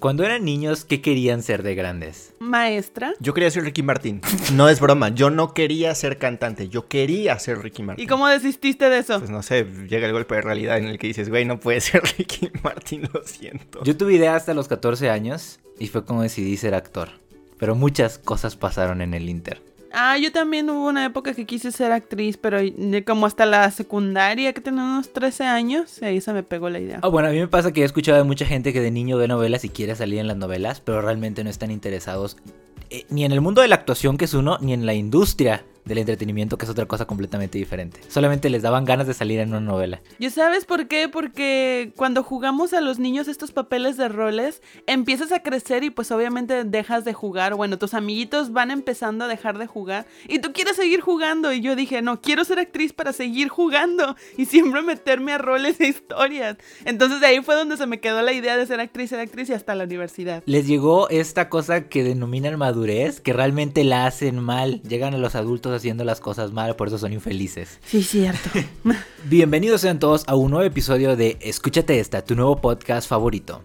Cuando eran niños, ¿qué querían ser de grandes? Maestra. Yo quería ser Ricky Martin. No es broma, yo no quería ser cantante, yo quería ser Ricky Martin. ¿Y cómo desististe de eso? Pues no sé, llega el golpe de realidad en el que dices, güey, no puedes ser Ricky Martin, lo siento. Yo tuve idea hasta los 14 años y fue como decidí ser actor. Pero muchas cosas pasaron en el Inter. Ah, yo también hubo una época que quise ser actriz, pero como hasta la secundaria, que tenía unos 13 años, ahí se me pegó la idea. Ah, bueno, a mí me pasa que he escuchado de mucha gente que de niño ve novelas y quiere salir en las novelas, pero realmente no están interesados eh, ni en el mundo de la actuación, que es uno, ni en la industria del entretenimiento, que es otra cosa completamente diferente. Solamente les daban ganas de salir en una novela. ¿Y sabes por qué? Porque cuando jugamos a los niños estos papeles de roles, empiezas a crecer y pues obviamente dejas de jugar. Bueno, tus amiguitos van empezando a dejar de jugar y tú quieres seguir jugando. Y yo dije, no, quiero ser actriz para seguir jugando y siempre meterme a roles e historias. Entonces de ahí fue donde se me quedó la idea de ser actriz, ser actriz y hasta la universidad. Les llegó esta cosa que denominan madurez, que realmente la hacen mal. Llegan a los adultos haciendo las cosas mal, por eso son infelices. Sí, cierto. Bienvenidos sean todos a un nuevo episodio de Escúchate esta, tu nuevo podcast favorito.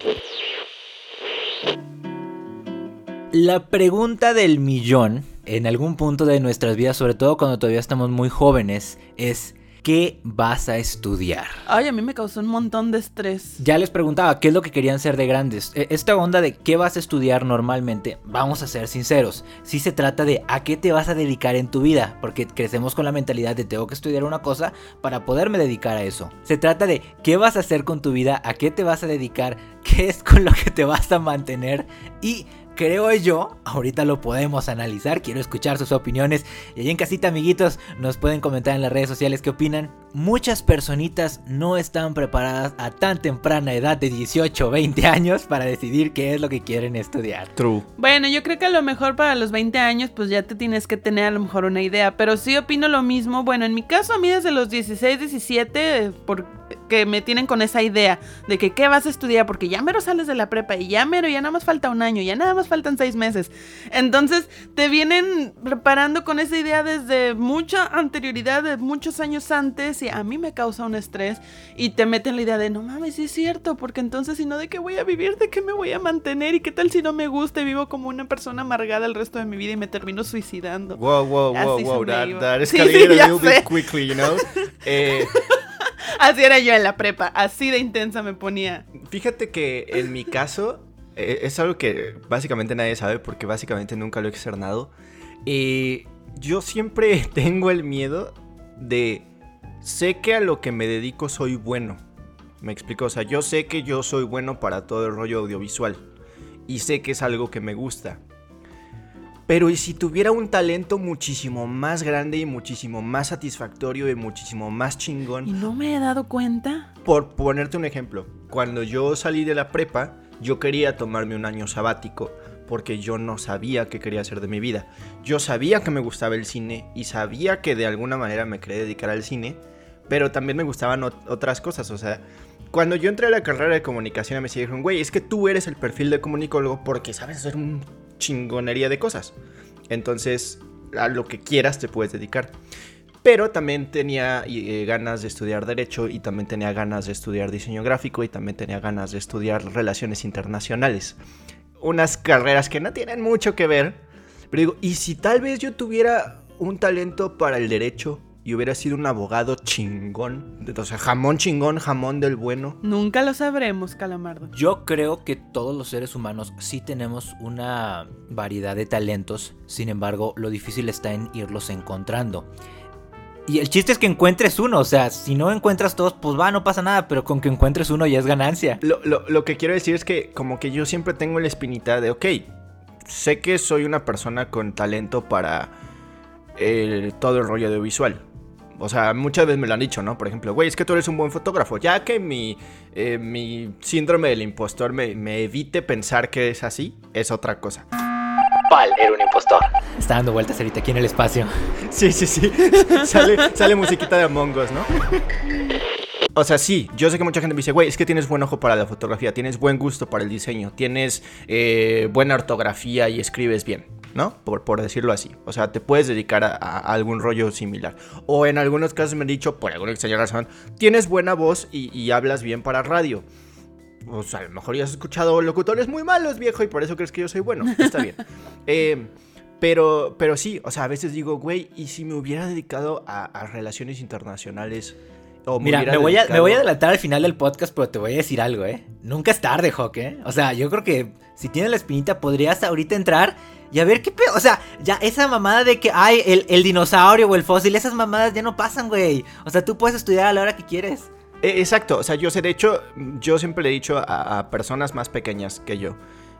La pregunta del millón en algún punto de nuestras vidas, sobre todo cuando todavía estamos muy jóvenes, es ¿qué vas a estudiar? Ay, a mí me causó un montón de estrés. Ya les preguntaba, ¿qué es lo que querían ser de grandes? E, esta onda de qué vas a estudiar normalmente, vamos a ser sinceros, sí se trata de a qué te vas a dedicar en tu vida, porque crecemos con la mentalidad de tengo que estudiar una cosa para poderme dedicar a eso. Se trata de qué vas a hacer con tu vida, a qué te vas a dedicar, qué es con lo que te vas a mantener y creo yo, ahorita lo podemos analizar, quiero escuchar sus opiniones y ahí en casita amiguitos nos pueden comentar en las redes sociales qué opinan. Muchas personitas no están preparadas a tan temprana edad de 18 o 20 años para decidir qué es lo que quieren estudiar. True. Bueno, yo creo que a lo mejor para los 20 años pues ya te tienes que tener a lo mejor una idea, pero sí opino lo mismo. Bueno, en mi caso a mí desde los 16, 17, porque me tienen con esa idea de que qué vas a estudiar porque ya mero sales de la prepa y ya mero ya nada más falta un año, ya nada más faltan seis meses. Entonces te vienen preparando con esa idea desde mucha anterioridad, de muchos años antes, y a mí me causa un estrés. Y te meten la idea de, no mames, sí es cierto, porque entonces si no, ¿de qué voy a vivir? ¿De qué me voy a mantener? ¿Y qué tal si no me gusta y vivo como una persona amargada el resto de mi vida y me termino suicidando? Wow, wow, wow, wow, that, that escalated a little bit quickly, you know? Eh... Así era yo en la prepa, así de intensa me ponía. Fíjate que en mi caso, eh, es algo que básicamente nadie sabe porque básicamente nunca lo he externado. Y yo siempre tengo el miedo de... Sé que a lo que me dedico soy bueno. Me explico, o sea, yo sé que yo soy bueno para todo el rollo audiovisual. Y sé que es algo que me gusta. Pero ¿y si tuviera un talento muchísimo más grande y muchísimo más satisfactorio y muchísimo más chingón? ¿Y no me he dado cuenta? Por ponerte un ejemplo, cuando yo salí de la prepa, yo quería tomarme un año sabático porque yo no sabía qué quería hacer de mi vida. Yo sabía que me gustaba el cine y sabía que de alguna manera me quería dedicar al cine, pero también me gustaban otras cosas. O sea, cuando yo entré a la carrera de comunicación me dijeron, güey, es que tú eres el perfil de comunicólogo porque sabes hacer un chingonería de cosas. Entonces, a lo que quieras te puedes dedicar. Pero también tenía eh, ganas de estudiar derecho y también tenía ganas de estudiar diseño gráfico y también tenía ganas de estudiar relaciones internacionales. Unas carreras que no tienen mucho que ver. Pero digo, ¿y si tal vez yo tuviera un talento para el derecho y hubiera sido un abogado chingón. O sea, jamón chingón, jamón del bueno. Nunca lo sabremos, Calamardo. Yo creo que todos los seres humanos sí tenemos una variedad de talentos, sin embargo, lo difícil está en irlos encontrando. Y el chiste es que encuentres uno, o sea, si no encuentras todos, pues va, no pasa nada, pero con que encuentres uno ya es ganancia. Lo, lo que quiero decir es que como que yo siempre tengo la espinita de, ok, sé que soy una persona con talento para el, todo el rollo audiovisual. O sea, muchas veces me lo han dicho, ¿no? Por ejemplo, güey, es que tú eres un buen fotógrafo. Ya que mi, eh, mi síndrome del impostor me, me, evite pensar que es así, es otra cosa. Pal era un impostor. Está dando vueltas ahorita aquí en el espacio. Sí, sí, sí. sale, sale musiquita de Among Us, ¿no? O sea, sí, yo sé que mucha gente me dice, güey, es que tienes buen ojo para la fotografía, tienes buen gusto para el diseño, tienes eh, buena ortografía y escribes bien. ¿No? Por, por decirlo así. O sea, te puedes dedicar a, algún rollo similar. O en algunos casos me han dicho, por alguna extraña razón, tienes buena voz y, hablas bien para radio. O sea, a lo mejor ya has escuchado locutores muy malos, viejo, y por eso crees que yo soy bueno. Está bien. Eh, pero, pero sí, o sea, a veces digo, güey, ¿y si me hubiera dedicado a, a relaciones internacionales? O Mira, me voy, a, me voy a adelantar al final del podcast, pero te voy a decir algo, ¿eh? Nunca es tarde, Hawk, ¿eh? O sea, yo creo que si tienes la espinita podrías ahorita entrar y a ver qué pedo. O sea, ya esa mamada de que hay el, el dinosaurio o el fósil, esas mamadas ya no pasan, güey. O sea, tú puedes estudiar a la hora que quieres. Eh, Exacto, o sea, yo sé, de hecho, yo siempre le he dicho a, a personas más pequeñas que yo,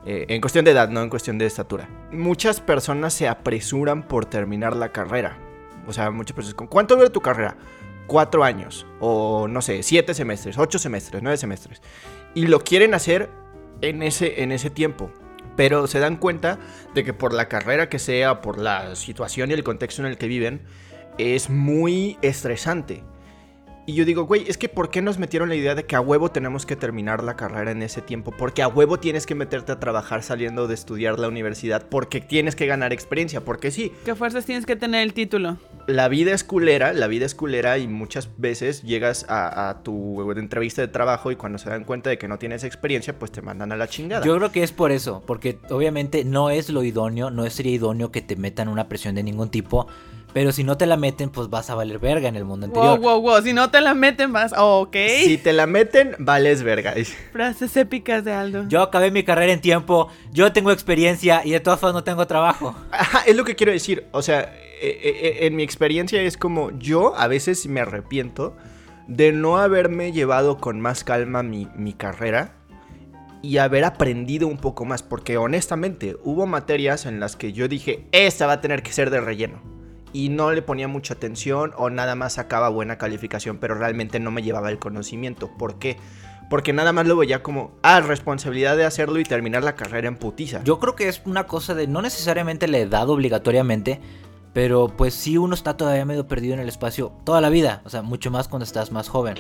eh, en cuestión de edad, no en cuestión de estatura, muchas personas se apresuran por terminar la carrera. O sea, muchas personas, ¿con cuánto dura tu carrera? Cuatro años, o no sé, siete semestres, ocho semestres, nueve semestres. Y lo quieren hacer en ese, en ese tiempo. Pero se dan cuenta de que por la carrera que sea, por la situación y el contexto en el que viven, es muy estresante. Y yo digo, güey, es que ¿por qué nos metieron la idea de que a huevo tenemos que terminar la carrera en ese tiempo? Porque a huevo tienes que meterte a trabajar saliendo de estudiar la universidad, porque tienes que ganar experiencia, porque sí, ¿Qué fuerzas tienes que tener el título? la vida es culera, la vida es culera y muchas veces llegas a, a tu entrevista de trabajo y cuando se dan cuenta de que no tienes experiencia, pues te mandan a la chingada. Yo creo que es por eso, porque obviamente no es lo idóneo, no sería idóneo que te metan una presión de ningún tipo, pero si no te la meten, pues vas a valer verga en el mundo anterior. Wow, wow, wow. Si no te la meten más. ok. Si te la meten, vales verga. Frases épicas de Aldo. Yo acabé mi carrera en tiempo, yo tengo experiencia y de todas formas no tengo trabajo. Ajá, es lo que quiero decir. O sea, eh, eh, en mi experiencia es como yo a veces me arrepiento de no haberme llevado con más calma mi, mi carrera y haber aprendido un poco más. Porque honestamente hubo materias en las que yo dije, esta va a tener que ser de relleno. Y no le ponía mucha atención o nada más sacaba buena calificación, pero realmente no me llevaba el conocimiento. ¿Por qué? Porque nada más lo veía como, ah, responsabilidad de hacerlo y terminar la carrera en putiza. Yo creo que es una cosa de no necesariamente la edad obligatoriamente, pero pues sí uno está todavía medio perdido en el espacio toda la vida, o sea, mucho más cuando estás más joven.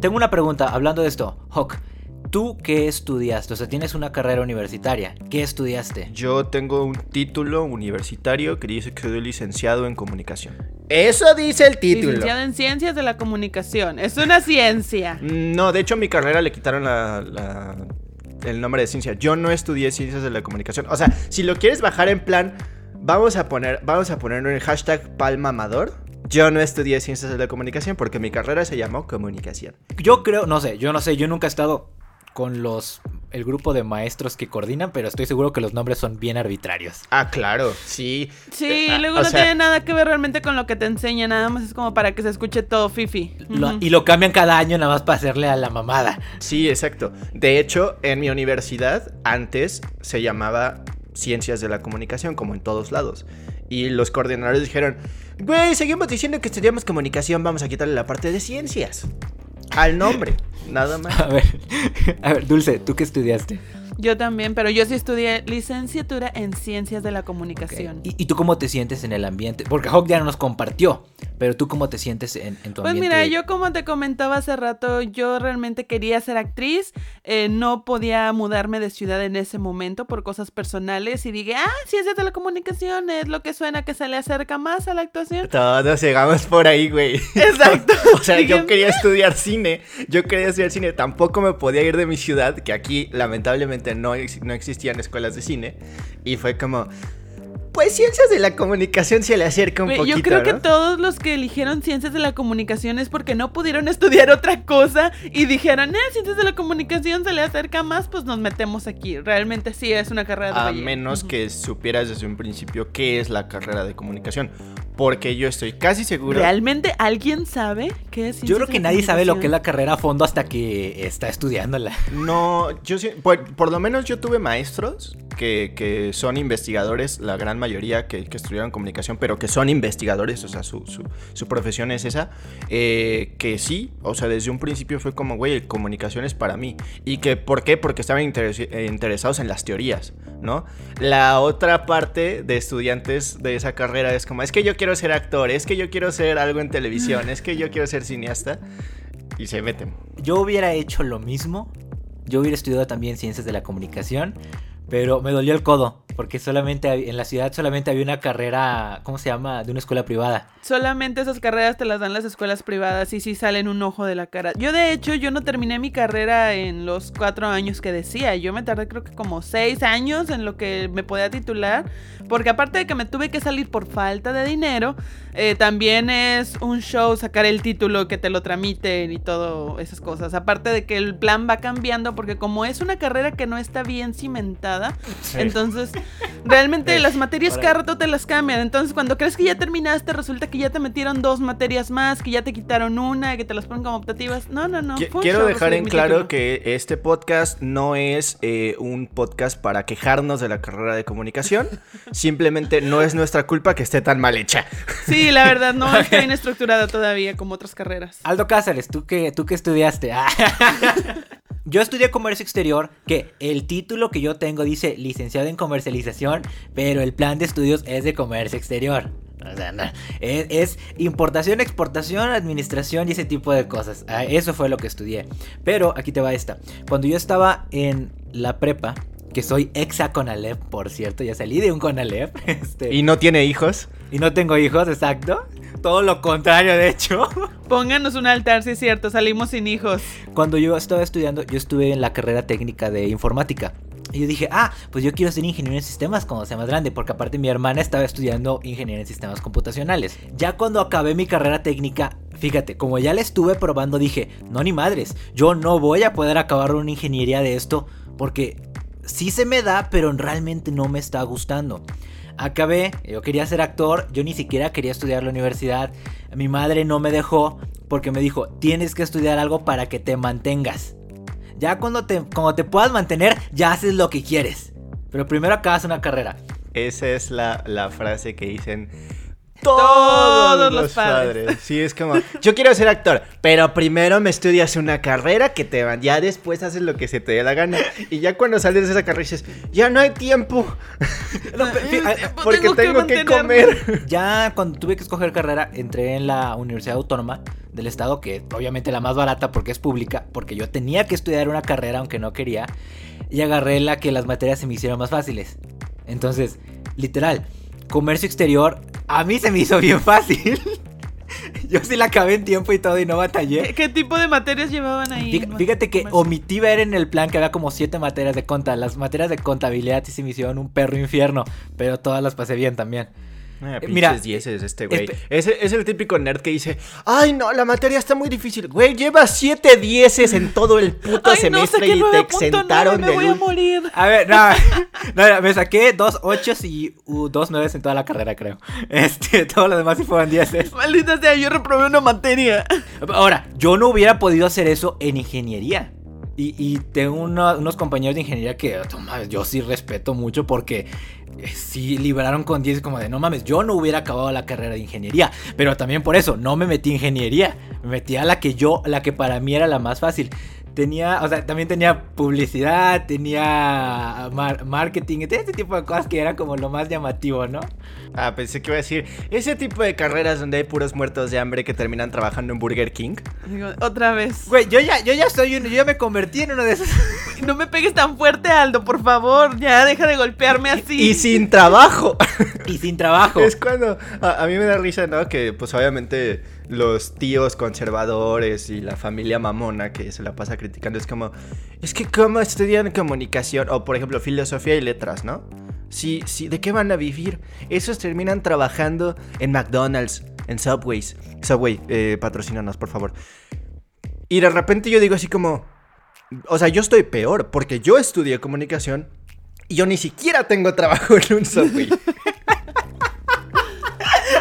Tengo una pregunta hablando de esto, Hawk. ¿Tú qué estudiaste? O sea, tienes una carrera universitaria. ¿Qué estudiaste? Yo tengo un título universitario que dice que soy licenciado en comunicación. Eso dice el título. Licenciado en Ciencias de la Comunicación. Es una ciencia. No, de hecho a mi carrera le quitaron la, la- el nombre de ciencia. Yo no estudié ciencias de la comunicación. O sea, si lo quieres bajar en plan, vamos a poner, vamos a poner el hashtag palmamador. Yo no estudié ciencias de la comunicación porque mi carrera se llamó comunicación. Yo creo, no sé, yo no sé, yo nunca he estado con los el grupo de maestros que coordinan, pero estoy seguro que los nombres son bien arbitrarios. Ah, claro, sí. Sí, Eh, ah, luego no sea, tiene nada que ver realmente con lo que te enseña, nada más es como para que se escuche todo fifi. Lo- y lo cambian cada año nada más para hacerle a la mamada. Sí, exacto. De hecho, en mi universidad antes se llamaba Ciencias de la Comunicación, como en todos lados. Y los coordinadores dijeron, güey, seguimos diciendo que estudiamos comunicación, vamos a quitarle la parte de ciencias. Al nombre, nada más. A ver, Dulce, ¿tú qué estudiaste? Yo también, pero yo sí estudié licenciatura en Ciencias de la Comunicación. ¿Y, y tú cómo te sientes en el ambiente? Porque Hawk ya no nos compartió, pero tú cómo te sientes en, en tu Pues ambiente. mira, yo como te comentaba hace rato, yo realmente quería ser actriz, eh, no podía mudarme de ciudad en ese momento por cosas personales y dije, ah, ciencias de la comunicación es lo que suena que se le acerca más a la actuación. Todos llegamos por ahí, güey. Exacto. o sea, yo quería estudiar cine. Yo quería estudiar cine. Tampoco me podía ir de mi ciudad, que aquí lamentablemente no, no existían escuelas de cine. Y fue como, pues ciencias de la comunicación se le acerca un Güey, poquito, Yo creo que ¿no? todos los que eligieron ciencias de la comunicación es porque no pudieron estudiar otra cosa y dijeron, eh, ciencias de la comunicación se le acerca más, pues nos metemos aquí. Realmente sí es una carrera de A menos Ujú. que supieras desde un principio qué es la carrera de comunicación. Porque yo estoy casi seguro. ¿Realmente alguien sabe qué es Yo creo que nadie sabe lo que es la carrera a fondo hasta que está estudiándola. No, yo sí, por, por lo menos yo tuve maestros que, que son investigadores, la gran mayoría que, que estudiaron comunicación, pero que son investigadores, o sea, su, profesión es esa, eh, que sí, o sea, desde un principio fue como, güey, comunicación es para mí. ¿Y que por qué? Porque estaban eh, interesados en las teorías, ¿no? La otra parte de estudiantes de esa carrera es como, es que yo quiero ser actor, es que yo quiero ser algo en televisión, es que yo quiero ser cineasta, y se meten. Yo hubiera hecho lo mismo. Yo hubiera estudiado también ciencias de la comunicación, pero me dolió el codo. Porque solamente en la ciudad solamente había una carrera, ¿cómo se llama? De una escuela privada. Solamente esas carreras te las dan las escuelas privadas y sí salen un ojo de la cara. Yo de hecho, yo no terminé mi carrera en los cuatro años que decía. Yo me tardé creo que como seis años en lo que me podía titular. Porque aparte de que me tuve que salir por falta de dinero, eh, también es un show sacar el título, que te lo tramiten y todo esas cosas. Aparte de que el plan va cambiando porque como es una carrera que no está bien cimentada, entonces realmente las materias cada rato te las cambian. Entonces cuando crees que ya terminaste, resulta que ya te metieron dos materias más, que ya te quitaron una, que te las ponen como optativas. No, no, no. Quiero dejar en claro que este podcast no es eh, un podcast para quejarnos de la carrera de comunicación. Simplemente no es nuestra culpa que esté tan mal hecha. Sí, la verdad, no está bien estructurada todavía como otras carreras. Aldo Cáceres, ¿tú qué, tú qué estudiaste? Ah. Yo estudié comercio exterior, que el título que yo tengo dice licenciado en comercialización, pero el plan de estudios es de comercio exterior. O sea, no, es, es importación, exportación, administración y ese tipo de cosas. Ah, Eso fue lo que estudié. Pero aquí te va esta. Cuando yo estaba en la prepa, que soy exa Conalep, por cierto, ya salí de un Conalep. Este, Y no tiene hijos. y no tengo hijos, exacto. Todo lo contrario, de hecho. Pónganos un altar, si es cierto, salimos sin hijos. Cuando yo estaba estudiando, yo estuve en la carrera técnica de informática. Y yo dije, ah, pues yo quiero ser ingeniero en sistemas cuando sea más grande, porque aparte mi hermana estaba estudiando ingeniería en sistemas computacionales. Ya cuando acabé mi carrera técnica, fíjate, como ya la estuve probando, dije, no ni madres, yo no voy a poder acabar una ingeniería de esto, porque sí se me da, pero realmente no me está gustando. Acabé, yo quería ser actor, yo ni siquiera quería estudiar la universidad. Mi madre no me dejó porque me dijo, tienes que estudiar algo para que te mantengas. Ya cuando te, cuando te puedas mantener, ya haces lo que quieres. Pero primero acabas una carrera. Esa es la, la frase que dicen Todos los padres. Sí, es como, yo quiero ser actor, pero primero me estudias una carrera que te van, ya después haces lo que se te dé la gana. Y ya cuando sales de esa carrera dices, ya no hay tiempo, No, Tengo porque que tengo que, comer. ya cuando tuve que escoger carrera, entré en la Universidad Autónoma del Estado, que obviamente la más barata porque es pública, porque yo tenía que estudiar una carrera aunque no quería, y agarré la que las materias se me hicieron más fáciles. Entonces, literal, comercio exterior a mí se me hizo bien fácil. Yo sí la acabé en tiempo y todo y no batallé. ¿Qué, qué tipo de materias llevaban ahí? Fí- Fíjate que omití ver en el plan que había como siete materias de conta. Las materias de contabilidad sí se me hicieron un perro infierno, pero todas las pasé bien también. Ah, Eh, mira, dieces este güey. espe- Es, es el típico nerd que dice, ay no, la materia está muy difícil. Güey, llevas siete dieces en todo el puto Ay, semestre y te 9.9, exentaron del voy a morir. A ver, no, me saqué dos ochos y uh, dos nueves en toda la carrera, creo. Este, todo lo demás sí fueron dieces. Maldita sea, yo reprobé una materia. Ahora, yo no hubiera podido hacer eso en ingeniería. Y, y tengo uno- unos compañeros de ingeniería que no mames, yo sí respeto mucho porque eh, sí libraron con 10 como de no mames, yo no hubiera acabado la carrera de ingeniería. Pero también por eso, no me metí en ingeniería. Me metí a la que yo, la que para mí era la más fácil. Tenía, o sea, también tenía publicidad, tenía mar- marketing, tenía este tipo de cosas que eran como lo más llamativo, ¿no? Ah, pensé que iba a decir, ese tipo de carreras donde hay puros muertos de hambre que terminan trabajando en Burger King. Digo, otra vez. Güey, yo ya, yo ya soy uno, yo ya me convertí en uno de esos. No me pegues tan fuerte, Aldo, por favor. Ya deja de golpearme así. Y sin trabajo. y sin trabajo. Es cuando a, a mí me da risa, ¿no? Que pues obviamente los tíos conservadores y la familia mamona que se la pasa criticando es como, es que cómo estudian comunicación o por ejemplo filosofía y letras, ¿no? Sí, sí, ¿de qué van a vivir? Esos terminan trabajando en McDonald's, en Subways. Subway, eh, patrocínanos, por favor. Y de repente yo digo así como, o sea, yo estoy peor porque yo estudié comunicación y yo ni siquiera tengo trabajo en un Subway.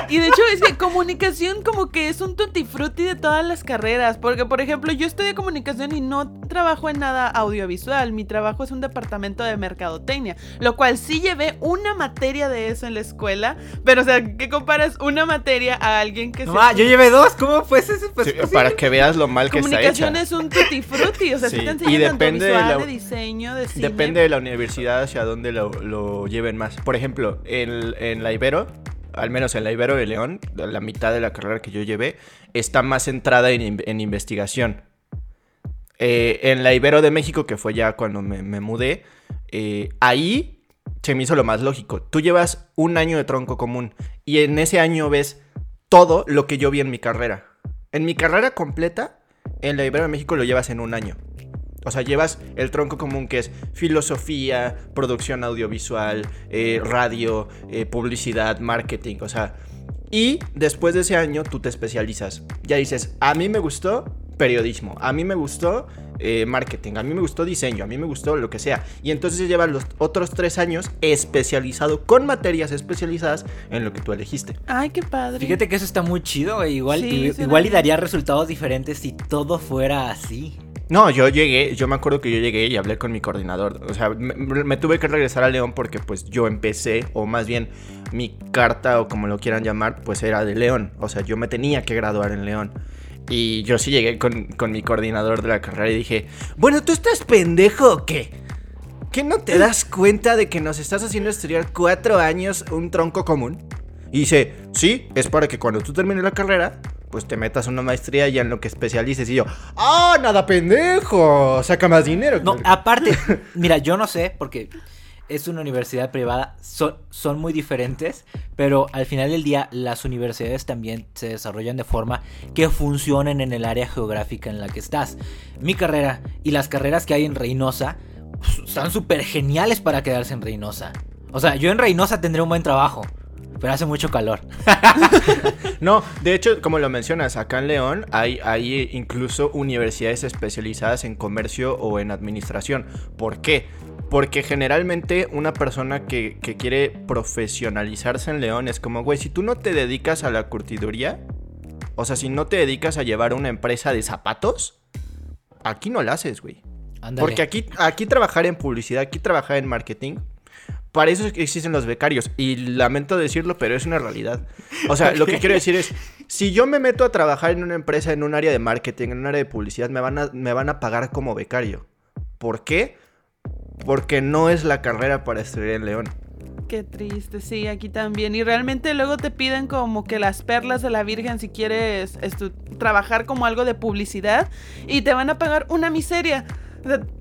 Y de hecho es que comunicación como que es un tutti frutti de todas las carreras. Porque, por ejemplo, yo estudié comunicación y no trabajo en nada audiovisual. Mi trabajo es un departamento de mercadotecnia. Lo cual sí llevé una materia de eso en la escuela. Pero, o sea, ¿qué comparas una materia a alguien que No, se... ma, yo llevé dos, ¿cómo fue eso? Pues, Sí, pues, para que veas lo mal que está Comunicación hecha. es un tutti frutti, o sea, Sí, te y enseñan tanto depende de visual, la- de diseño, de cine. Depende de la universidad hacia dónde lo, lo lleven más. Por ejemplo, en, en la Ibero, al menos en la Ibero de León, la mitad de la carrera que yo llevé está más centrada en, in- en investigación. Eh, en la Ibero de México, que fue ya cuando me, me mudé, eh, ahí se me hizo lo más lógico. Tú llevas un año de tronco común y en ese año ves todo lo que yo vi en mi carrera. En mi carrera completa, en la Ibero de México lo llevas en un año. O sea, llevas el tronco común que es filosofía, producción audiovisual, eh, radio, eh, publicidad, marketing. O sea, y después de ese año tú te especializas. Ya dices, a mí me gustó periodismo, a mí me gustó eh, marketing, a mí me gustó diseño, a mí me gustó lo que sea. Y entonces llevas los otros tres años especializado con materias especializadas en lo que tú elegiste. Ay, qué padre. Fíjate que eso está muy chido, Igual, Sí, igual y daría resultados diferentes si todo fuera así. No, yo llegué, yo me acuerdo que yo llegué y hablé con mi coordinador. O sea, me, tuve que regresar a León porque pues yo empecé, o más bien mi carta o como lo quieran llamar, pues era de León. O sea, yo me tenía que graduar en León. Y yo sí llegué con, con mi coordinador de la carrera y dije, bueno, ¿tú estás pendejo o qué? ¿Qué no te das cuenta de que nos estás haciendo estudiar cuatro años un tronco común? Y dice, sí, es para que cuando tú termines la carrera, pues te metas una maestría ya en lo que especialices. Y yo, ¡ah, nada pendejo! Saca más dinero. No, aparte, mira, yo no sé, porque es una universidad privada, son, son muy diferentes, pero al final del día las universidades también se desarrollan de forma que funcionen en el área geográfica en la que estás. Mi carrera y las carreras que hay en Reynosa pues, están súper geniales para quedarse en Reynosa. O sea, yo en Reynosa tendré un buen trabajo, pero hace mucho calor. No, de hecho, como lo mencionas, acá en León hay, hay incluso universidades especializadas en comercio o en administración. ¿Por qué? Porque generalmente una persona que, que quiere profesionalizarse en León es como, güey, si tú no te dedicas a la curtiduría, o sea, si no te dedicas a llevar una empresa de zapatos, aquí no la haces, güey. Porque aquí, aquí trabajar en publicidad, aquí trabajar en marketing, para eso existen los becarios. Y lamento decirlo, pero es una realidad. O sea, lo que quiero decir es, si yo me meto a trabajar en una empresa, en un área de marketing, en un área de publicidad, me van a, me van a pagar como becario. ¿Por qué? Porque no es la carrera para estudiar en León. Qué triste, sí, aquí también. Y realmente luego te piden como que las perlas de la Virgen si quieres trabajar como algo de publicidad y te van a pagar una miseria.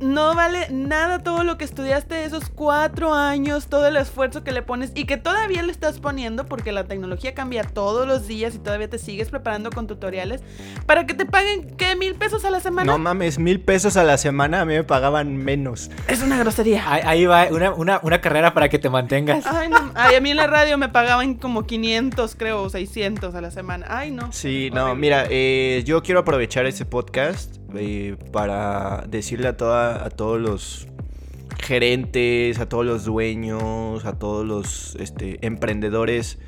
No vale nada todo lo que estudiaste esos cuatro años, todo el esfuerzo que le pones y que todavía le estás poniendo porque la tecnología cambia todos los días y todavía te sigues preparando con tutoriales para que te paguen, ¿qué? ¿Mil pesos a la semana? No mames, mil pesos a la semana a mí me pagaban menos. es una grosería. Ahí, ahí va una, una- una carrera para que te mantengas. Ay, no. Ay, a mí en la radio me pagaban como 500, creo, o 600 a la semana. Ay, no. Sí, no, mira, eh, yo quiero aprovechar este podcast eh, para decirle a, toda, a todos los gerentes, a todos los dueños, a todos los este, emprendedores.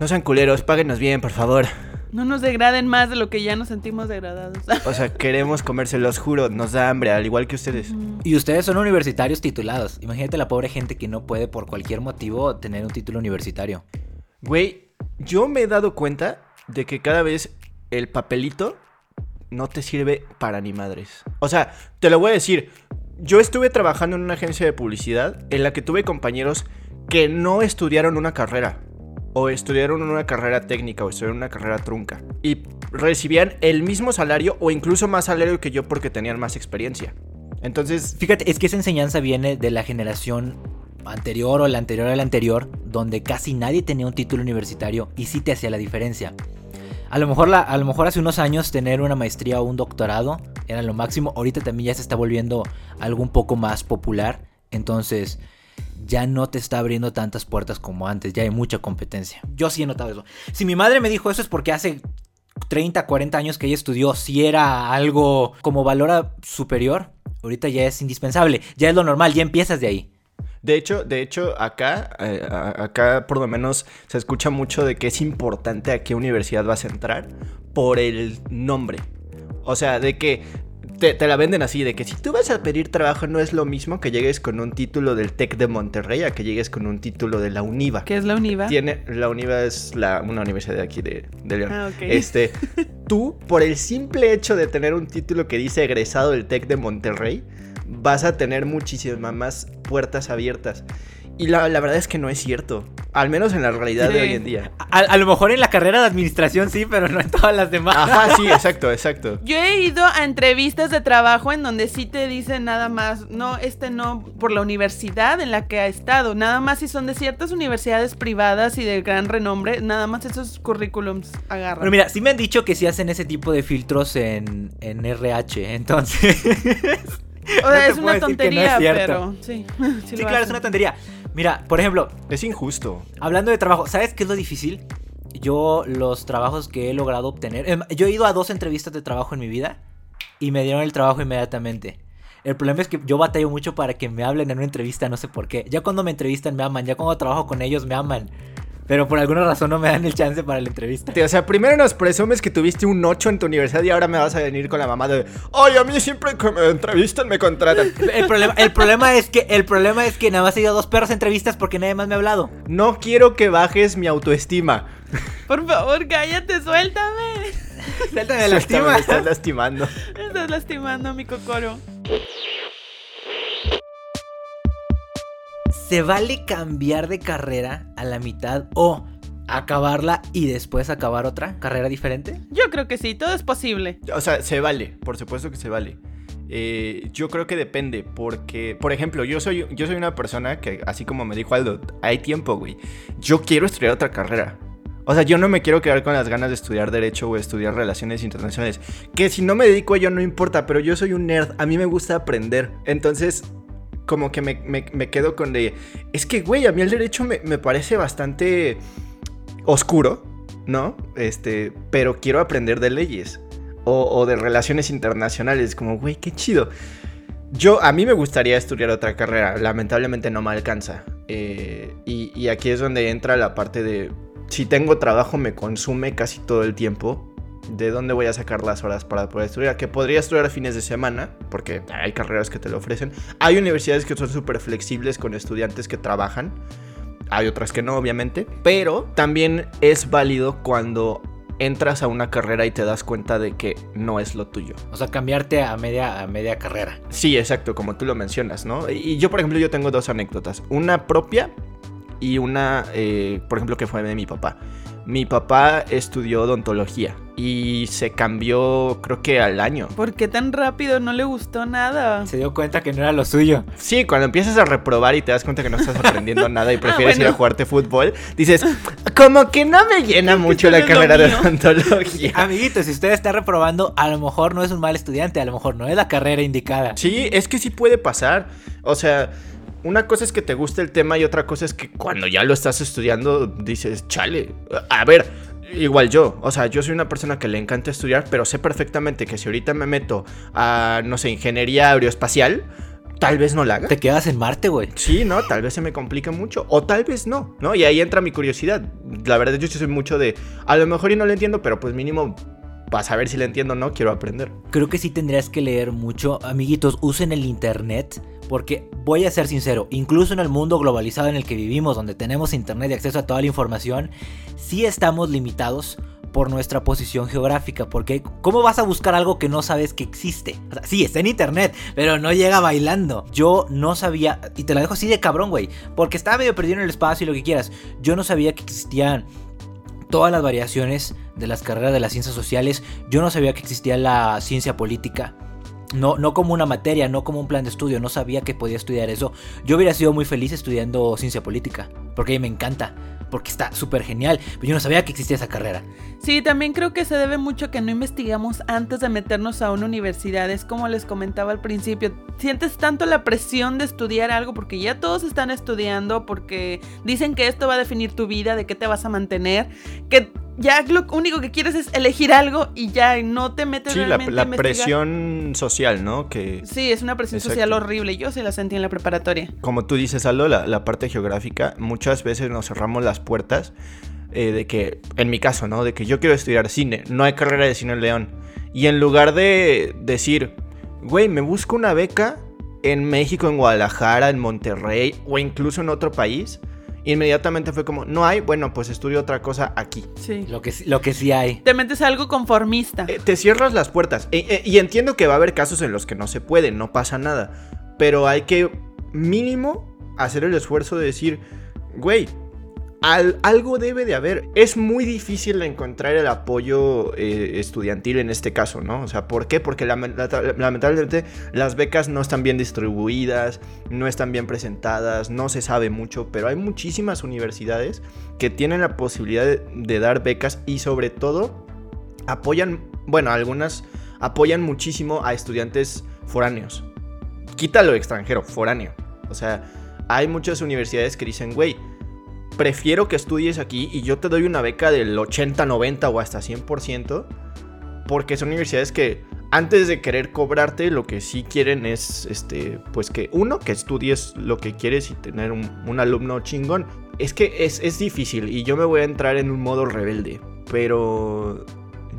No sean culeros, páguenos bien, por favor. No nos degraden más de lo que ya nos sentimos degradados. O sea, queremos comerse, los juro, nos da hambre, al igual que ustedes. Y ustedes son universitarios titulados. Imagínate la pobre gente que no puede por cualquier motivo tener un título universitario. Güey, yo me he dado cuenta de que cada vez el papelito no te sirve para ni madres. O sea, te lo voy a decir. Yo estuve trabajando en una agencia de publicidad en la que tuve compañeros que no estudiaron una carrera. O estudiaron una carrera técnica o estudiaron una carrera trunca. Y recibían el mismo salario o incluso más salario que yo porque tenían más experiencia. Entonces, Fíjate, es que esa enseñanza viene de la generación anterior o la anterior a la anterior, donde casi nadie tenía un título universitario y sí te hacía la diferencia. A lo mejor, a lo mejor hace unos años tener una maestría o un doctorado era lo máximo. Ahorita también ya se está volviendo algo un poco más popular. Entonces ya no te está abriendo tantas puertas como antes. Ya hay mucha competencia. Yo sí he notado eso. Si mi madre me dijo eso es porque hace 30, 40 años que ella estudió, si era algo como valor superior, ahorita ya es indispensable. Ya es lo normal, ya empiezas de ahí. De hecho, de hecho, acá, eh, acá por lo menos se escucha mucho de que es importante a qué universidad vas a entrar por el nombre. O sea, de que te, te la venden así, de que si tú vas a pedir trabajo no es lo mismo que llegues con un título del TEC de Monterrey a que llegues con un título de la UNIVA. ¿Qué es la UNIVA? Tiene, la UNIVA es la, una universidad de aquí de, de León. Ah, ok. Este, tú, por el simple hecho de tener un título que dice egresado del TEC de Monterrey, vas a tener muchísimas más puertas abiertas. Y la, la verdad es que no es cierto. Al menos en la realidad de Sí. hoy en día. A, a lo mejor en la carrera de administración sí, pero no en todas las demás. Ajá, sí, exacto, exacto. Yo he ido a entrevistas de trabajo en donde sí te dicen nada más, no, este no, por la universidad en la que ha estado, nada más si son de ciertas universidades privadas y de gran renombre, nada más esos currículums agarran. Pero mira, sí me han dicho que sí hacen ese tipo de filtros en, en RH, entonces... o sea, es una que no es tontería, cierto. pero sí. sí claro, es una tontería. Mira, por ejemplo, Es injusto. hablando de trabajo, ¿sabes qué es lo difícil? Yo los trabajos que he logrado obtener... em, Yo he ido a dos entrevistas de trabajo en mi vida y me dieron el trabajo inmediatamente. El problema es que yo batallo mucho para que me hablen en una entrevista, no sé por qué. Ya cuando me entrevistan me aman, ya cuando trabajo con ellos me aman. Pero por alguna razón no me dan el chance para la entrevista. O sea, primero nos presumes que tuviste un 8 en tu universidad y ahora me vas a venir con la mamá de, ay, a mí siempre que me entrevistan me contratan. El problema, el problema es que el problema es que nada más he ido a dos perras entrevistas porque nadie más me ha hablado. No quiero que bajes mi autoestima. Por favor, cállate, suéltame. Suéltame Suéltame, la lastima. Me estás lastimando. Me estás lastimando mi cocoro. ¿Se vale cambiar de carrera a la mitad o acabarla y después acabar otra carrera diferente? Yo creo que sí, todo es posible. O sea, se vale, por supuesto que se vale. Eh, yo creo que depende, porque, por ejemplo, yo soy, yo soy una persona que, así como me dijo Aldo, hay tiempo, güey. Yo quiero estudiar otra carrera. O sea, yo no me quiero quedar con las ganas de estudiar Derecho o estudiar Relaciones Internacionales. Que si no me dedico a ello no importa, pero yo soy un nerd, a mí me gusta aprender. Entonces, como que me, me- quedo con de... Es que, güey, a mí el Derecho me, me parece bastante oscuro, ¿no? Este, pero quiero aprender de leyes o, de relaciones internacionales, como, güey, qué chido. Yo, a mí me gustaría estudiar otra carrera, lamentablemente no me alcanza. Eh, y aquí es donde entra la parte de, si tengo trabajo me consume casi todo el tiempo. ¿De dónde voy a sacar las horas para poder estudiar? Que podría estudiar fines de semana, porque hay carreras que te lo ofrecen. Hay universidades que son súper flexibles con estudiantes que trabajan. Hay otras que no, obviamente. Pero también es válido cuando entras a una carrera y te das cuenta de que no es lo tuyo. O sea, cambiarte a media, a media carrera. Sí, exacto, como tú lo mencionas, ¿no? Y yo, por ejemplo, yo tengo dos anécdotas. Una propia y una, eh, por ejemplo, que fue de mi papá. Mi papá estudió odontología y se cambió, creo que al año. ¿Por qué tan rápido? No le gustó nada. Se dio cuenta que no era lo suyo. Sí, cuando empiezas a reprobar y te das cuenta que no estás aprendiendo nada y prefieres ir bueno. a jugarte fútbol, dices, como que no me llena mucho la carrera de mío". odontología. Amiguito, si usted está reprobando, a lo mejor no es un mal estudiante, a lo mejor no es la carrera indicada. Sí, es que sí puede pasar. O sea, una cosa es que te guste el tema y otra cosa es que cuando ya lo estás estudiando dices, chale, a ver, igual yo, o sea, yo soy una persona que le encanta estudiar, pero sé perfectamente que si ahorita me meto a, no sé, ingeniería aeroespacial, tal vez no la haga. Te quedas en Marte, güey. Sí, no, tal vez se me complica mucho, o tal vez no, ¿no? Y ahí entra mi curiosidad. La verdad, yo sí soy mucho de, a lo mejor y no lo entiendo, pero pues mínimo, para saber si lo entiendo o no, quiero aprender. Creo que sí tendrías que leer mucho. Amiguitos, usen el internet. Porque voy a ser sincero, incluso en el mundo globalizado en el que vivimos, donde tenemos internet y acceso a toda la información, sí estamos limitados por nuestra posición geográfica. Porque ¿cómo vas a buscar algo que no sabes que existe? O sea, sí, está en internet, pero no llega bailando. Yo no sabía, y te la dejo así de cabrón, güey, porque estaba medio perdido en el espacio y lo que quieras. Yo no sabía que existían todas las variaciones de las carreras de las ciencias sociales. Yo no sabía que existía la ciencia política. No, no como una materia, no como un plan de estudio, no sabía que podía estudiar eso. Yo hubiera sido muy feliz estudiando ciencia política, porque me encanta, porque está súper genial, pero yo no sabía que existía esa carrera. Sí, también creo que se debe mucho a que no investigamos antes de meternos a una universidad. Es como les comentaba al principio, sientes tanto la presión de estudiar algo porque ya todos están estudiando, porque dicen que esto va a definir tu vida, de qué te vas a mantener, que ya lo único que quieres es elegir algo y ya no te metes Sí, la, realmente la a investigar. presión social, ¿no? Que, Sí, es una presión Exacto. social horrible. Yo sí la sentí en la preparatoria. como tú dices, Aldo, la, la parte geográfica, muchas veces nos cerramos las puertas eh, de que, en mi caso, ¿no? De que yo quiero estudiar cine, no hay carrera de cine en León. Y en lugar de decir, güey, me busco una beca en México, en Guadalajara, en Monterrey o incluso en otro país, inmediatamente fue como, no hay, bueno, pues estudio otra cosa aquí. Sí. Lo que, sí- lo que sí hay. Te metes a algo conformista. Eh, te cierras las puertas. E- e- y entiendo que va a haber casos en los que no se puede, no pasa nada. Pero hay que mínimo hacer el esfuerzo de decir, güey, algo debe de haber. Es muy difícil encontrar el apoyo eh, estudiantil en este caso, ¿no? O sea, ¿por qué? Porque lamentablemente las becas no están bien distribuidas, no están bien presentadas, no se sabe mucho, pero hay muchísimas universidades que tienen la posibilidad de dar becas y sobre todo apoyan, bueno, algunas apoyan muchísimo a estudiantes foráneos. Quítalo extranjero, foráneo. O sea, hay muchas universidades que dicen, güey, prefiero que estudies aquí y yo te doy una beca del 80, 90 o hasta 100%, porque son universidades que antes de querer cobrarte, lo que sí quieren es, este, pues que uno, que estudies lo que quieres y tener un, alumno chingón. Es que es, es difícil y yo me voy a entrar en un modo rebelde, pero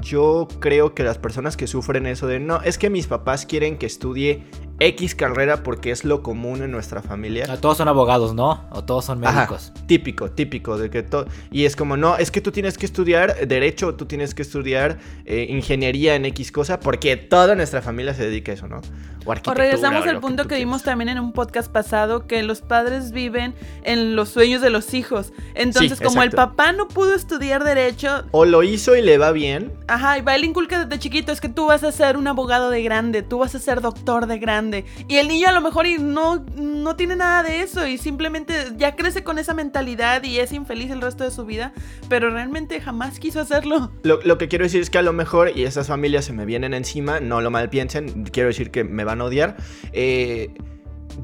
yo creo que las personas que sufren eso de no, es que mis papás quieren que estudie X carrera porque es lo común en nuestra familia. Ah, todos son abogados, ¿no? O todos son médicos. típico, típico de que todo y es como no, es que tú tienes que estudiar derecho, tú tienes que estudiar eh, ingeniería en X cosa porque toda nuestra familia se dedica a eso, ¿no? O, o regresamos al punto que, vimos también en un podcast pasado que los padres viven en los sueños de los hijos. Entonces, como el papá no pudo estudiar derecho o lo hizo y le va bien. Ajá, y va el inculca desde chiquito es que tú vas a ser un abogado de grande, tú vas a ser doctor de grande y el niño a lo mejor no, no tiene nada de eso y simplemente ya crece con esa mentalidad y es infeliz el resto de su vida, pero realmente jamás quiso hacerlo. Lo, que quiero decir es que a lo mejor, y esas familias se me vienen encima, no lo mal piensen, quiero decir que me van a odiar. Eh,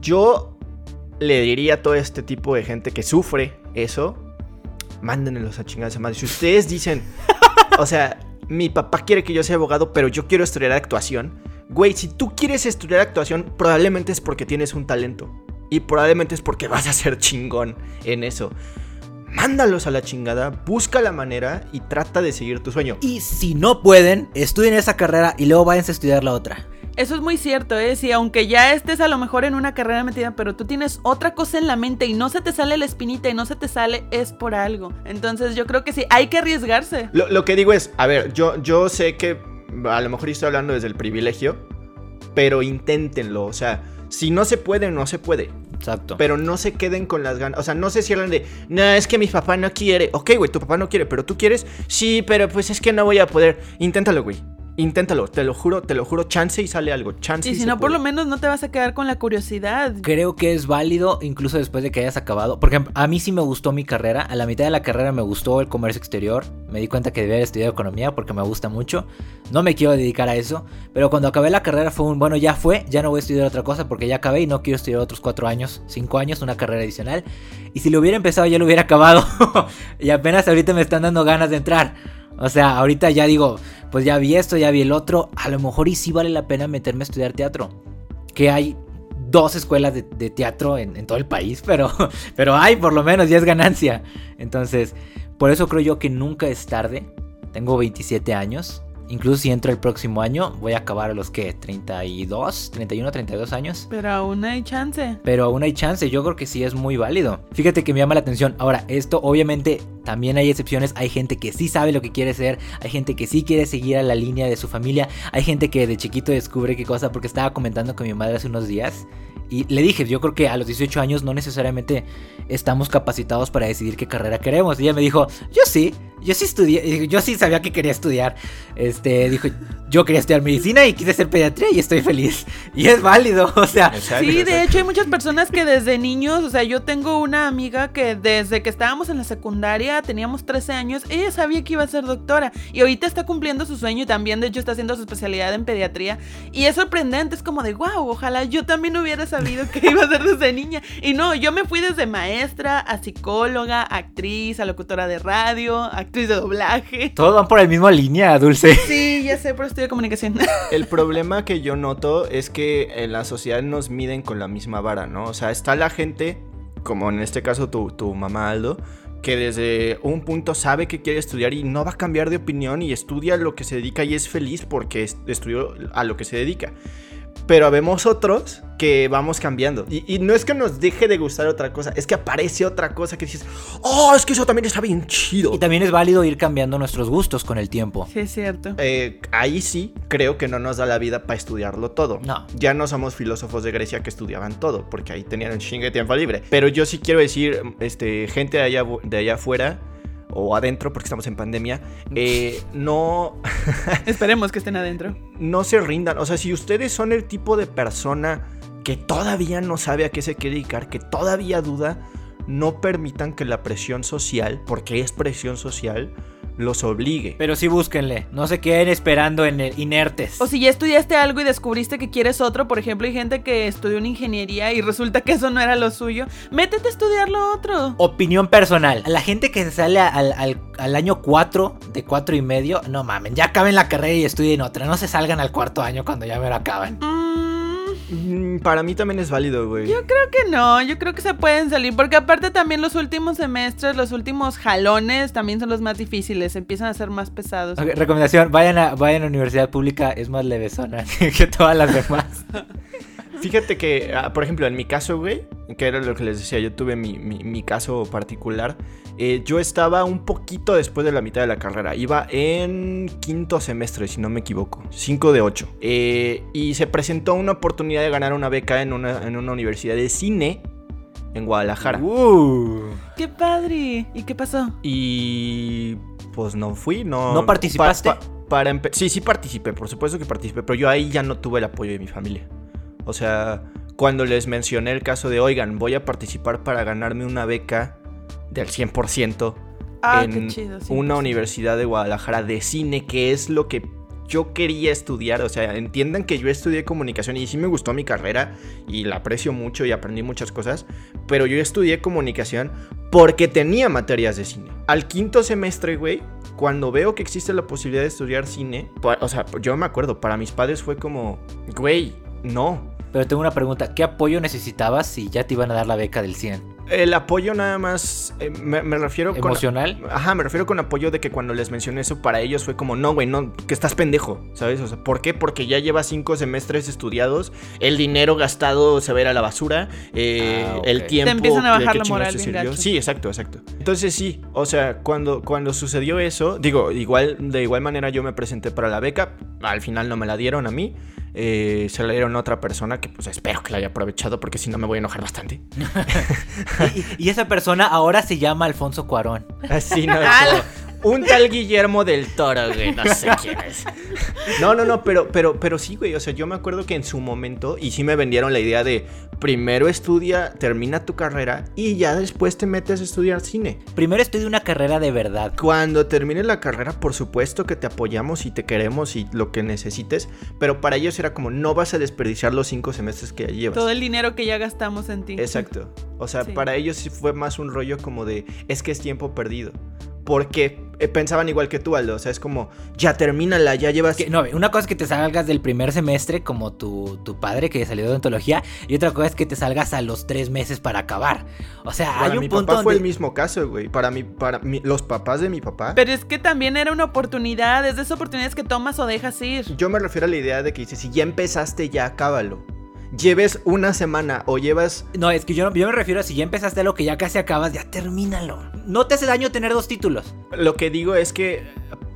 yo le diría a todo este tipo de gente que sufre eso, mándenlos a chingarse madre. Si ustedes dicen, o sea, mi papá quiere que yo sea abogado, pero yo quiero estudiar actuación Güey, si tú quieres estudiar actuación, probablemente es porque tienes un talento. Y probablemente es porque vas a ser chingón en eso. Mándalos a la chingada, busca la manera y trata de seguir tu sueño. Y si no pueden, estudien esa carrera y luego váyanse a estudiar la otra. Eso es muy cierto, ¿eh? Si aunque ya estés a lo mejor en una carrera metida, pero tú tienes otra cosa en la mente y no se te sale la espinita y no se te sale, es por algo. Entonces yo creo que sí, hay que arriesgarse. Lo, lo que digo es, a ver, yo, yo sé que a lo mejor estoy hablando desde el privilegio, pero inténtenlo, o sea, si no se puede, no se puede. Exacto. Pero no se queden con las ganas. O sea, no se cierren de, no, es que mi papá no quiere. Ok, güey, tu papá no quiere, pero tú quieres. Sí, pero pues es que no voy a poder. Inténtalo, güey. Inténtalo, te lo juro, te lo juro, chance y sale algo, chance. Y si no, por lo menos no te vas a quedar con la curiosidad. Creo que es válido, incluso después de que hayas acabado. Porque a mí sí me gustó mi carrera. A la mitad de la carrera me gustó el comercio exterior. Me di cuenta que debía estudiar economía porque me gusta mucho. No me quiero dedicar a eso. Pero cuando acabé la carrera fue un, bueno, ya fue, ya no voy a estudiar otra cosa porque ya acabé y no quiero estudiar otros cuatro años, cinco años, una carrera adicional. Y si lo hubiera empezado ya lo hubiera acabado. y apenas ahorita me están dando ganas de entrar. O sea, ahorita ya digo, pues ya vi esto, ya vi el otro, a lo mejor y sí vale la pena meterme a estudiar teatro. Que hay dos escuelas de, teatro en, todo el país, pero, pero hay por lo menos, ya es ganancia. Entonces, por eso creo yo que nunca es tarde. Tengo 27 años. Incluso si entro el próximo año, voy a acabar a los que 32, 31, 32 años. Pero aún hay chance. Pero aún hay chance, yo creo que sí es muy válido. Fíjate que me llama la atención. Ahora, esto obviamente también hay excepciones. Hay gente que sí sabe lo que quiere ser, hay gente que sí quiere seguir a la línea de su familia, hay gente que de chiquito descubre qué cosa, porque estaba comentando con mi madre hace unos días. Y le dije, yo creo que a los 18 años no necesariamente estamos capacitados para decidir qué carrera queremos. Y ella me dijo, yo sí, yo sí estudié, yo sí sabía que quería estudiar. Este, dijo, yo quería estudiar medicina y quise ser pediatría y estoy feliz. Y es válido, o sea. Sí, de hecho hay muchas personas que desde niños, o sea, yo tengo una amiga que desde que estábamos en la secundaria, teníamos 13 años, ella sabía que iba a ser doctora y ahorita está cumpliendo su sueño y también de hecho está haciendo su especialidad en pediatría. Y es sorprendente, es como de, wow, ojalá yo también hubiera sabido que iba a ser desde niña. Y no, yo me fui desde maestra a psicóloga, actriz, a locutora de radio, actriz de doblaje. Todos van por la misma línea, Dulce. Sí, ya sé, pero estudio comunicación. El problema que yo noto es que en la sociedad nos miden con la misma vara, ¿no? O sea, está la gente, como en este caso tu, tu mamá Aldo, que desde un punto sabe que quiere estudiar y no va a cambiar de opinión y estudia lo que se dedica y es feliz porque estudió a lo que se dedica. Pero vemos otros que vamos cambiando. Y, y no es que nos deje de gustar otra cosa, es que aparece otra cosa que dices, oh, es que eso también está bien chido. Y también es válido ir cambiando nuestros gustos con el tiempo. Sí, es cierto. Eh, ahí sí creo que no nos da la vida para estudiarlo todo. No. Ya no somos filósofos de Grecia que estudiaban todo, porque ahí tenían un chingue de tiempo libre. Pero yo sí quiero decir, este, gente de allá, de allá afuera o adentro, porque estamos en pandemia, eh, no, Esperemos que estén adentro. no se rindan. O sea, si ustedes son el tipo de persona que todavía no sabe a qué se quiere dedicar, que todavía duda, no permitan que la presión social, porque es presión social, los obligue. Pero sí búsquenle, no se queden esperando en el inertes. O si ya estudiaste algo y descubriste que quieres otro, por ejemplo, hay gente que estudió una ingeniería y resulta que eso no era lo suyo, métete a estudiar lo otro. Opinión personal. A la gente que se sale al, al- al año 4, de 4 y medio, no mamen, ya acaben la carrera y estudien otra. No se salgan al cuarto año cuando ya me lo acaban. Mm, Para mí también es válido, güey. yo creo que no, yo creo que se pueden salir, porque aparte también los últimos semestres, los últimos jalones también son los más difíciles, empiezan a ser más pesados. Recomendación, vayan a, vayan a universidad pública, es más levesona que todas las demás. Fíjate que, ah, por ejemplo, en mi caso, güey, que era lo que les decía, yo tuve mi, mi- mi caso particular. eh, yo estaba un poquito después de la mitad de la carrera. Iba en quinto semestre, si no me equivoco. 5 de 8. y se presentó una oportunidad de ganar una beca en una, en una universidad de cine en Guadalajara. Uh. ¡Qué padre! ¿Y qué pasó? Y pues no fui, no. ¿No participaste? pa- para empe- sí, sí participé, por supuesto que participé, pero yo ahí ya no tuve el apoyo de mi familia. O sea, cuando les mencioné el caso de, oigan, voy a participar para ganarme una beca del 100% Ah, en chido. una sí. universidad de Guadalajara de cine, que es lo que yo quería estudiar. O sea, entiendan que yo estudié comunicación y sí me gustó mi carrera y la aprecio mucho y aprendí muchas cosas, pero yo estudié comunicación porque tenía materias de cine. Al quinto semestre, güey, cuando veo que existe la posibilidad de estudiar cine, o sea, yo me acuerdo, para mis padres fue como, güey, no, Pero tengo una pregunta, ¿qué apoyo necesitabas si ya te iban a dar la beca del 100? El apoyo nada más, eh, me, me refiero con... ¿Emocional? Ajá, me refiero con apoyo de que cuando les mencioné eso para ellos fue como, no, güey, no, que estás pendejo, ¿sabes? O sea, ¿por qué? Porque ya llevas cinco semestres estudiados, el dinero gastado se va a ir a la basura, eh, Ah, el tiempo... Te empiezan a ¿de bajar la moral. Sí, exacto, exacto. Entonces sí, o sea, cuando, cuando sucedió eso, digo, igual, de igual manera yo me presenté para la beca, al final no me la dieron a mí, eh, se la dieron a otra persona que pues espero que la haya aprovechado porque si no me voy a enojar bastante. Y, y esa persona ahora se llama Alfonso Cuarón. Así no es Ala. como, Un tal Guillermo del Toro, güey. No sé quién es. No, no, no, pero, pero, pero sí, güey. O sea, yo me acuerdo que en su momento, y sí me vendieron la idea de primero estudia, termina tu carrera y ya después te metes a estudiar cine. Primero estudia una carrera de verdad. Cuando termines la carrera, por supuesto que te apoyamos y te queremos y lo que necesites, pero para ellos era como no vas a desperdiciar los cinco semestres que ya llevas. Todo el dinero que ya gastamos en ti. Exacto. O sea, Sí. para ellos sí fue más un rollo como de, es que es tiempo perdido. Porque eh, pensaban igual que tú, Aldo. O sea, es como, ya termínala, ya llevas... Que, no, una cosa es que te salgas del primer semestre como tu, tu padre que salió de odontología y otra cosa es que te salgas a los tres meses para acabar. O sea, Para hay un mi punto papá fue el mismo caso, güey. Para mí, para mí, los papás de mi papá... Pero es que también era una oportunidad, es de esas oportunidades que tomas o dejas ir. Yo me refiero a la idea de que dices, si ya empezaste, ya acábalo. Lleves una semana o llevas... No, es que yo, yo me refiero a si ya empezaste lo que ya casi acabas, ya termínalo. No te hace daño tener dos títulos. Lo que digo es que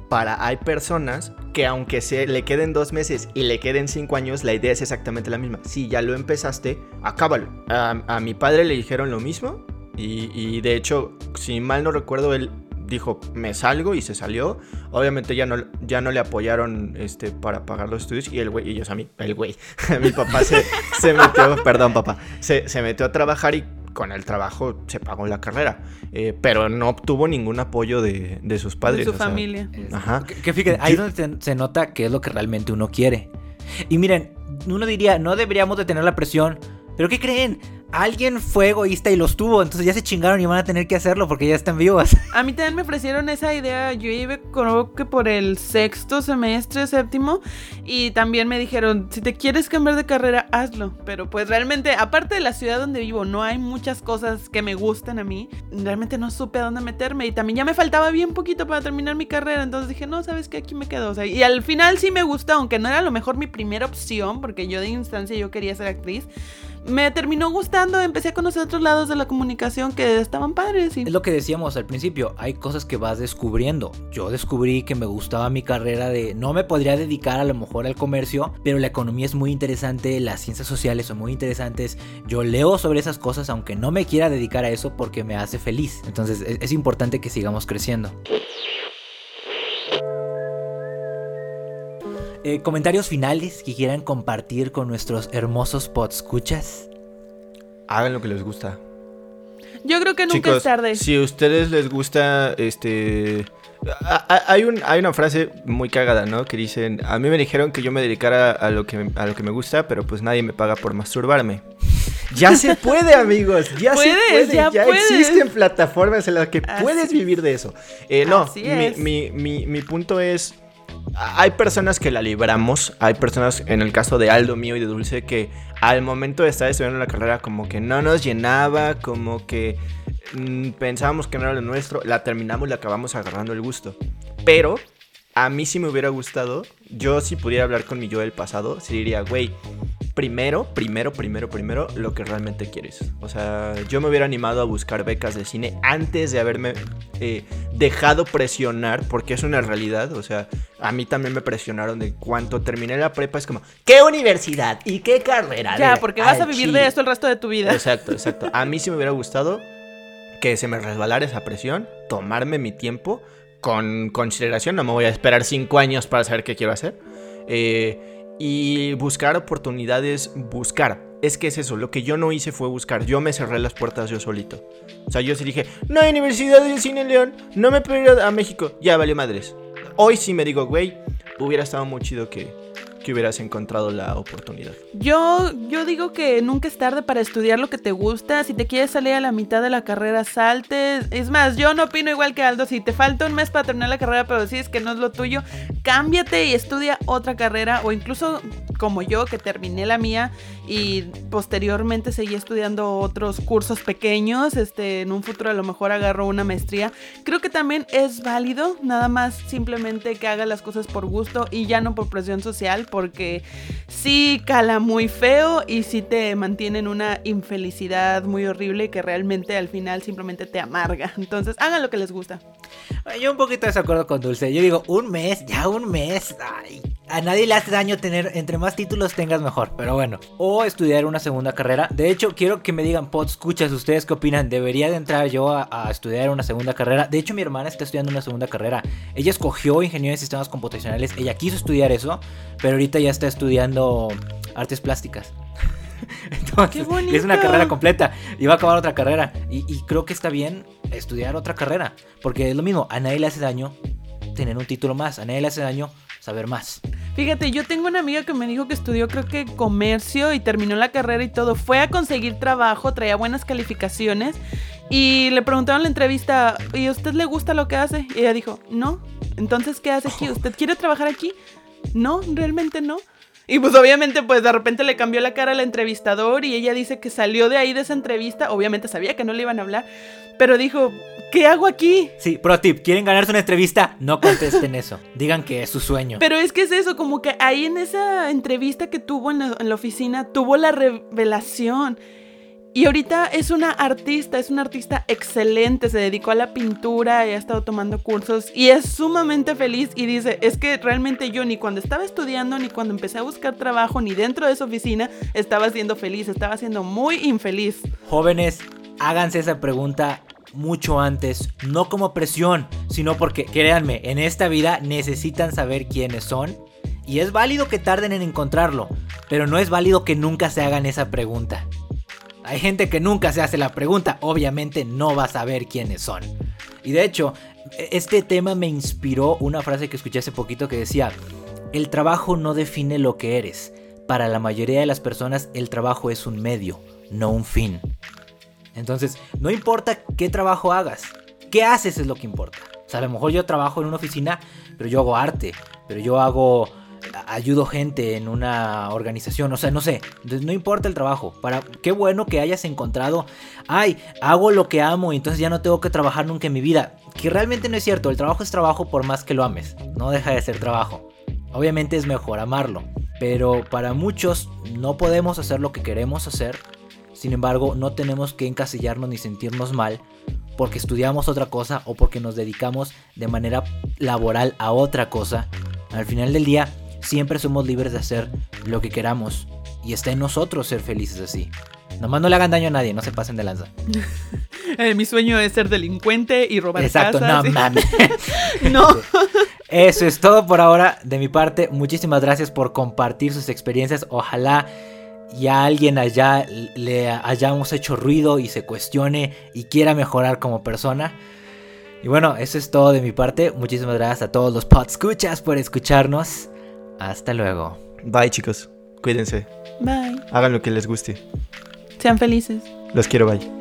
para hay personas que aunque se le queden dos meses y le queden cinco años, la idea es exactamente la misma. Si ya lo empezaste, acábalo. A, a mi padre le dijeron lo mismo y, y de hecho, si mal no recuerdo, él dijo, me salgo y se salió. Obviamente ya no, ya no le apoyaron este, para pagar los estudios y el güey, y ellos a mí, el güey, mi papá se, se metió, perdón papá, se, se metió a trabajar y con el trabajo se pagó la carrera, eh, pero no obtuvo ningún apoyo de, de sus padres. de su o sea, familia. Ajá. Que, que fíjate, ahí es donde se, se nota qué es lo que realmente uno quiere. Y miren, uno diría, no deberíamos de tener la presión, pero ¿qué creen? Alguien fue egoísta y los tuvo, entonces ya se chingaron y van a tener que hacerlo porque ya están vivas. A mí también me ofrecieron esa idea, yo iba creo que por el sexto semestre, séptimo, y también me dijeron, si te quieres cambiar de carrera, hazlo, pero pues realmente, aparte de la ciudad donde vivo, no hay muchas cosas que me gusten a mí, realmente no supe a dónde meterme y también ya me faltaba bien poquito para terminar mi carrera, entonces dije, no, sabes que aquí me quedo, o y al final sí me gustó, aunque no era a lo mejor mi primera opción, porque yo de instancia yo quería ser actriz, me terminó gustando, empecé a conocer otros lados de la comunicación que estaban padres. Y... Es lo que decíamos al principio, hay cosas que vas descubriendo. Yo descubrí que me gustaba mi carrera de, no me podría dedicar a lo mejor al comercio, pero la economía es muy interesante, las ciencias sociales son muy interesantes. Yo leo sobre esas cosas aunque no me quiera dedicar a eso porque me hace feliz. Entonces es, es importante que sigamos creciendo. Eh, comentarios finales que quieran compartir con nuestros hermosos podscuchas. Hagan lo que les gusta. Yo creo que nunca Chicos, es tarde. Si a ustedes les gusta, este... Hay, un, hay una frase muy cagada, ¿no? Que dicen, a mí me dijeron que yo me dedicara a lo que, a lo que me gusta, pero pues nadie me paga por masturbarme. Ya se puede, amigos. Ya Puedes, se puede. ya Ya, existen plataformas en las que Así puedes vivir de eso. Eh, no, Así mi, mi- mi- mi punto es... Hay personas que la libramos, hay personas, en el caso de Aldo mío y de Dulce, que al momento de estar estudiando la carrera como que no nos llenaba, como que mm, pensábamos que no era lo nuestro, la terminamos y le acabamos agarrando el gusto. Pero a mí sí me hubiera gustado, yo si pudiera hablar con mi yo del pasado, sí diría, güey, primero, primero, primero, primero, lo que realmente quieres. O sea, yo me hubiera animado a buscar becas de cine antes de haberme eh, dejado presionar, porque es una realidad. O sea, a mí también me presionaron de cuánto terminé la prepa. Es como, ¿qué universidad y qué carrera? Ya, De- porque vas a vivir chile". de esto el resto de tu vida. Exacto, exacto. A mí sí me hubiera gustado que se me resbalara esa presión, tomarme mi tiempo con consideración. No me voy a esperar cinco años para saber qué quiero hacer. Eh, y buscar oportunidades, buscar. Es que es eso, lo que yo no hice fue buscar. Yo me cerré las puertas yo solito. O sea, yo sí dije, no hay universidad de cine León, no me puedo a México. Ya valió madres. Hoy sí me digo, güey, hubiera estado muy chido que, hubieras encontrado la oportunidad. Yo, yo digo que nunca es tarde para estudiar lo que te gusta. Si te quieres salir a la mitad de la carrera, salte. Es más, yo no opino igual que Aldo. Si te falta un mes para terminar la carrera, pero decides que no es lo tuyo, cámbiate y estudia otra carrera. O incluso como yo, que terminé la mía y posteriormente seguí estudiando otros cursos pequeños. Este, en un futuro a lo mejor agarro una maestría. Creo que también es válido, nada más simplemente que haga las cosas por gusto y ya no por presión social, porque sí cala muy feo y sí te mantiene en una infelicidad muy horrible que realmente al final simplemente te amarga. Entonces, hagan lo que les gusta. Yo un poquito de desacuerdo con Dulce. Yo digo, un mes, ya un mes. Ay, a nadie le hace daño tener, entre más títulos tengas mejor. Pero bueno. O estudiar una segunda carrera. De hecho, quiero que me digan, pod, escuchas, ¿ustedes qué opinan? ¿Debería de entrar yo a, a estudiar una segunda carrera? De hecho, mi hermana está estudiando una segunda carrera. Ella escogió ingeniería en sistemas computacionales. Ella quiso estudiar eso. Pero ahorita ya está estudiando artes plásticas. Entonces, es una carrera completa y va a acabar otra carrera. Y, y creo que está bien estudiar otra carrera, porque es lo mismo, a nadie le hace daño tener un título más, a nadie le hace daño saber más. Fíjate, yo tengo una amiga que me dijo que estudió creo que comercio y terminó la carrera y todo. Fue a conseguir trabajo, traía buenas calificaciones y le preguntaron en la entrevista, ¿y a usted le gusta lo que hace? Y ella dijo, no. Entonces, ¿qué hace aquí? ¿Usted quiere trabajar aquí? No, realmente no. Y pues obviamente pues de repente le cambió la cara al entrevistador y ella dice que salió de ahí de esa entrevista, obviamente sabía que no le iban a hablar, pero dijo, ¿qué hago aquí? Sí, pro tip, ¿quieren ganarse una entrevista? No contesten eso, digan que es su sueño. Pero es que es eso, como que ahí en esa entrevista que tuvo en la, en la oficina, tuvo la revelación. Y ahorita es una artista, es una artista excelente, se dedicó a la pintura y ha estado tomando cursos y es sumamente feliz y dice, es que realmente yo ni cuando estaba estudiando, ni cuando empecé a buscar trabajo, ni dentro de esa oficina, estaba siendo feliz, estaba siendo muy infeliz. Jóvenes, háganse esa pregunta mucho antes, no como presión, sino porque, créanme, en esta vida necesitan saber quiénes son. Y es válido que tarden en encontrarlo, pero no es válido que nunca se hagan esa pregunta. Hay gente que nunca se hace la pregunta, obviamente no va a saber quiénes son. Y de hecho, este tema me inspiró una frase que escuché hace poquito que decía, el trabajo no define lo que eres. Para la mayoría de las personas el trabajo es un medio, no un fin. Entonces, no importa qué trabajo hagas, qué haces es lo que importa. O sea, a lo mejor yo trabajo en una oficina, pero yo hago arte, pero yo hago ayudo gente en una organización, o sea, no sé, no importa el trabajo, para qué bueno que hayas encontrado, ay, hago lo que amo y entonces ya no tengo que trabajar nunca en mi vida, que realmente no es cierto, el trabajo es trabajo por más que lo ames, no deja de ser trabajo. Obviamente es mejor amarlo, pero para muchos no podemos hacer lo que queremos hacer, sin embargo, no tenemos que encasillarnos ni sentirnos mal porque estudiamos otra cosa o porque nos dedicamos de manera laboral a otra cosa. Al final del día, siempre somos libres de hacer lo que queramos y está en nosotros ser felices así. Nomás no le hagan daño a nadie, no se pasen de lanza. Eh, mi sueño es ser delincuente y robar Exacto, casas. no mames. no. Eso es todo por ahora de mi parte. Muchísimas gracias por compartir sus experiencias. Ojalá ya alguien allá le hayamos hecho ruido y se cuestione y quiera mejorar como persona. Y bueno, eso es todo de mi parte. Muchísimas gracias a todos los podscuchas por escucharnos. Hasta luego. Bye chicos, cuídense. Bye. Hagan lo que les guste. Sean felices. Los quiero, bye.